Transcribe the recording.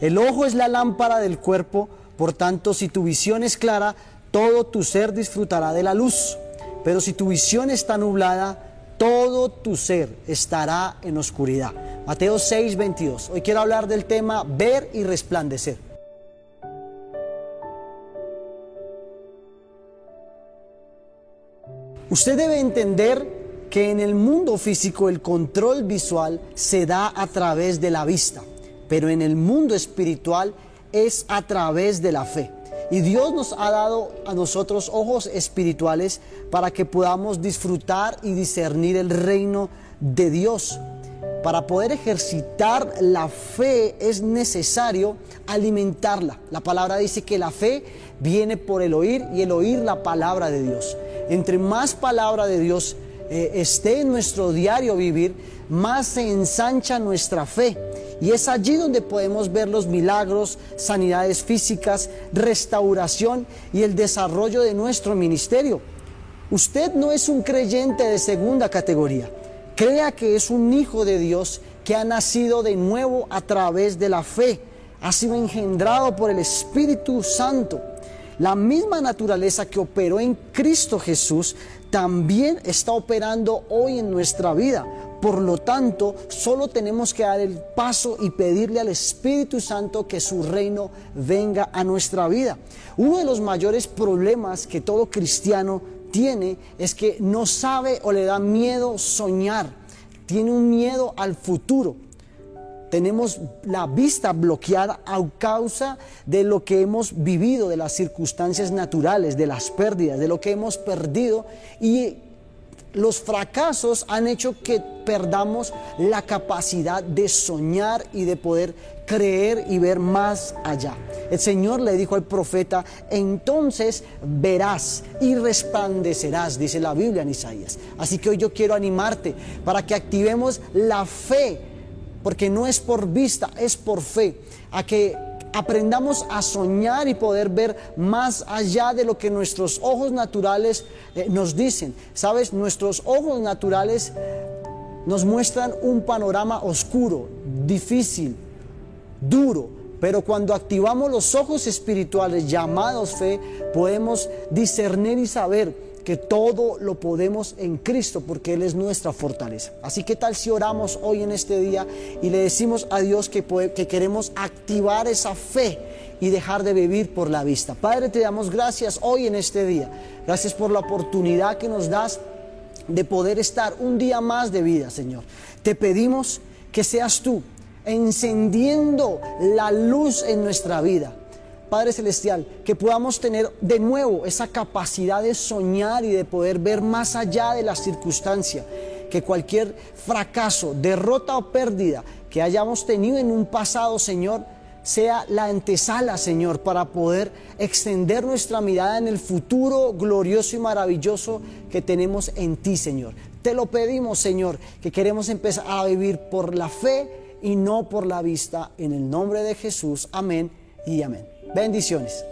El ojo es la lámpara del cuerpo, por tanto, si tu visión es clara, todo tu ser disfrutará de la luz. Pero si tu visión está nublada, todo tu ser estará en oscuridad. Mateo 6, 22. Hoy quiero hablar del tema ver y resplandecer. Usted debe entender que en el mundo físico el control visual se da a través de la vista, pero en el mundo espiritual es a través de la fe. Y Dios nos ha dado a nosotros ojos espirituales para que podamos disfrutar y discernir el reino de Dios. Para poder ejercitar la fe es necesario alimentarla. La palabra dice que la fe viene por el oír y el oír la palabra de Dios. Entre más palabra de Dios eh, esté en nuestro diario vivir, más se ensancha nuestra fe. Y es allí donde podemos ver los milagros, sanidades físicas, restauración y el desarrollo de nuestro ministerio. Usted no es un creyente de segunda categoría. Crea que es un hijo de Dios que ha nacido de nuevo a través de la fe. Ha sido engendrado por el Espíritu Santo. La misma naturaleza que operó en Cristo Jesús también está operando hoy en nuestra vida. Por lo tanto, solo tenemos que dar el paso y pedirle al Espíritu Santo que su reino venga a nuestra vida. Uno de los mayores problemas que todo cristiano tiene es que no sabe o le da miedo soñar, tiene un miedo al futuro. Tenemos la vista bloqueada a causa de lo que hemos vivido, de las circunstancias naturales, de las pérdidas, de lo que hemos perdido y los fracasos han hecho que perdamos la capacidad de soñar y de poder creer y ver más allá. El Señor le dijo al profeta, entonces verás y resplandecerás, dice la Biblia en Isaías. Así que hoy yo quiero animarte para que activemos la fe, porque no es por vista, es por fe, a que aprendamos a soñar y poder ver más allá de lo que nuestros ojos naturales eh, nos dicen. Sabes, nuestros ojos naturales nos muestran un panorama oscuro, difícil, duro, pero cuando activamos los ojos espirituales llamados fe, podemos discernir y saber que todo lo podemos en Cristo porque Él es nuestra fortaleza. Así que tal si oramos hoy en este día y le decimos a Dios que, que queremos activar esa fe y dejar de vivir por la vista. Padre, te damos gracias hoy en este día. Gracias por la oportunidad que nos das de poder estar un día más de vida, Señor. Te pedimos que seas tú encendiendo la luz en nuestra vida Padre Celestial, que podamos tener de nuevo esa capacidad de soñar y de poder ver más allá de la circunstancia, que cualquier fracaso, derrota o pérdida que hayamos tenido en un pasado, Señor, sea la antesala, Señor, para poder extender nuestra mirada en el futuro glorioso y maravilloso que tenemos en ti, Señor. Te lo pedimos, Señor, que queremos empezar a vivir por la fe y no por la vista. En el nombre de Jesús, amén y amén. Bendiciones.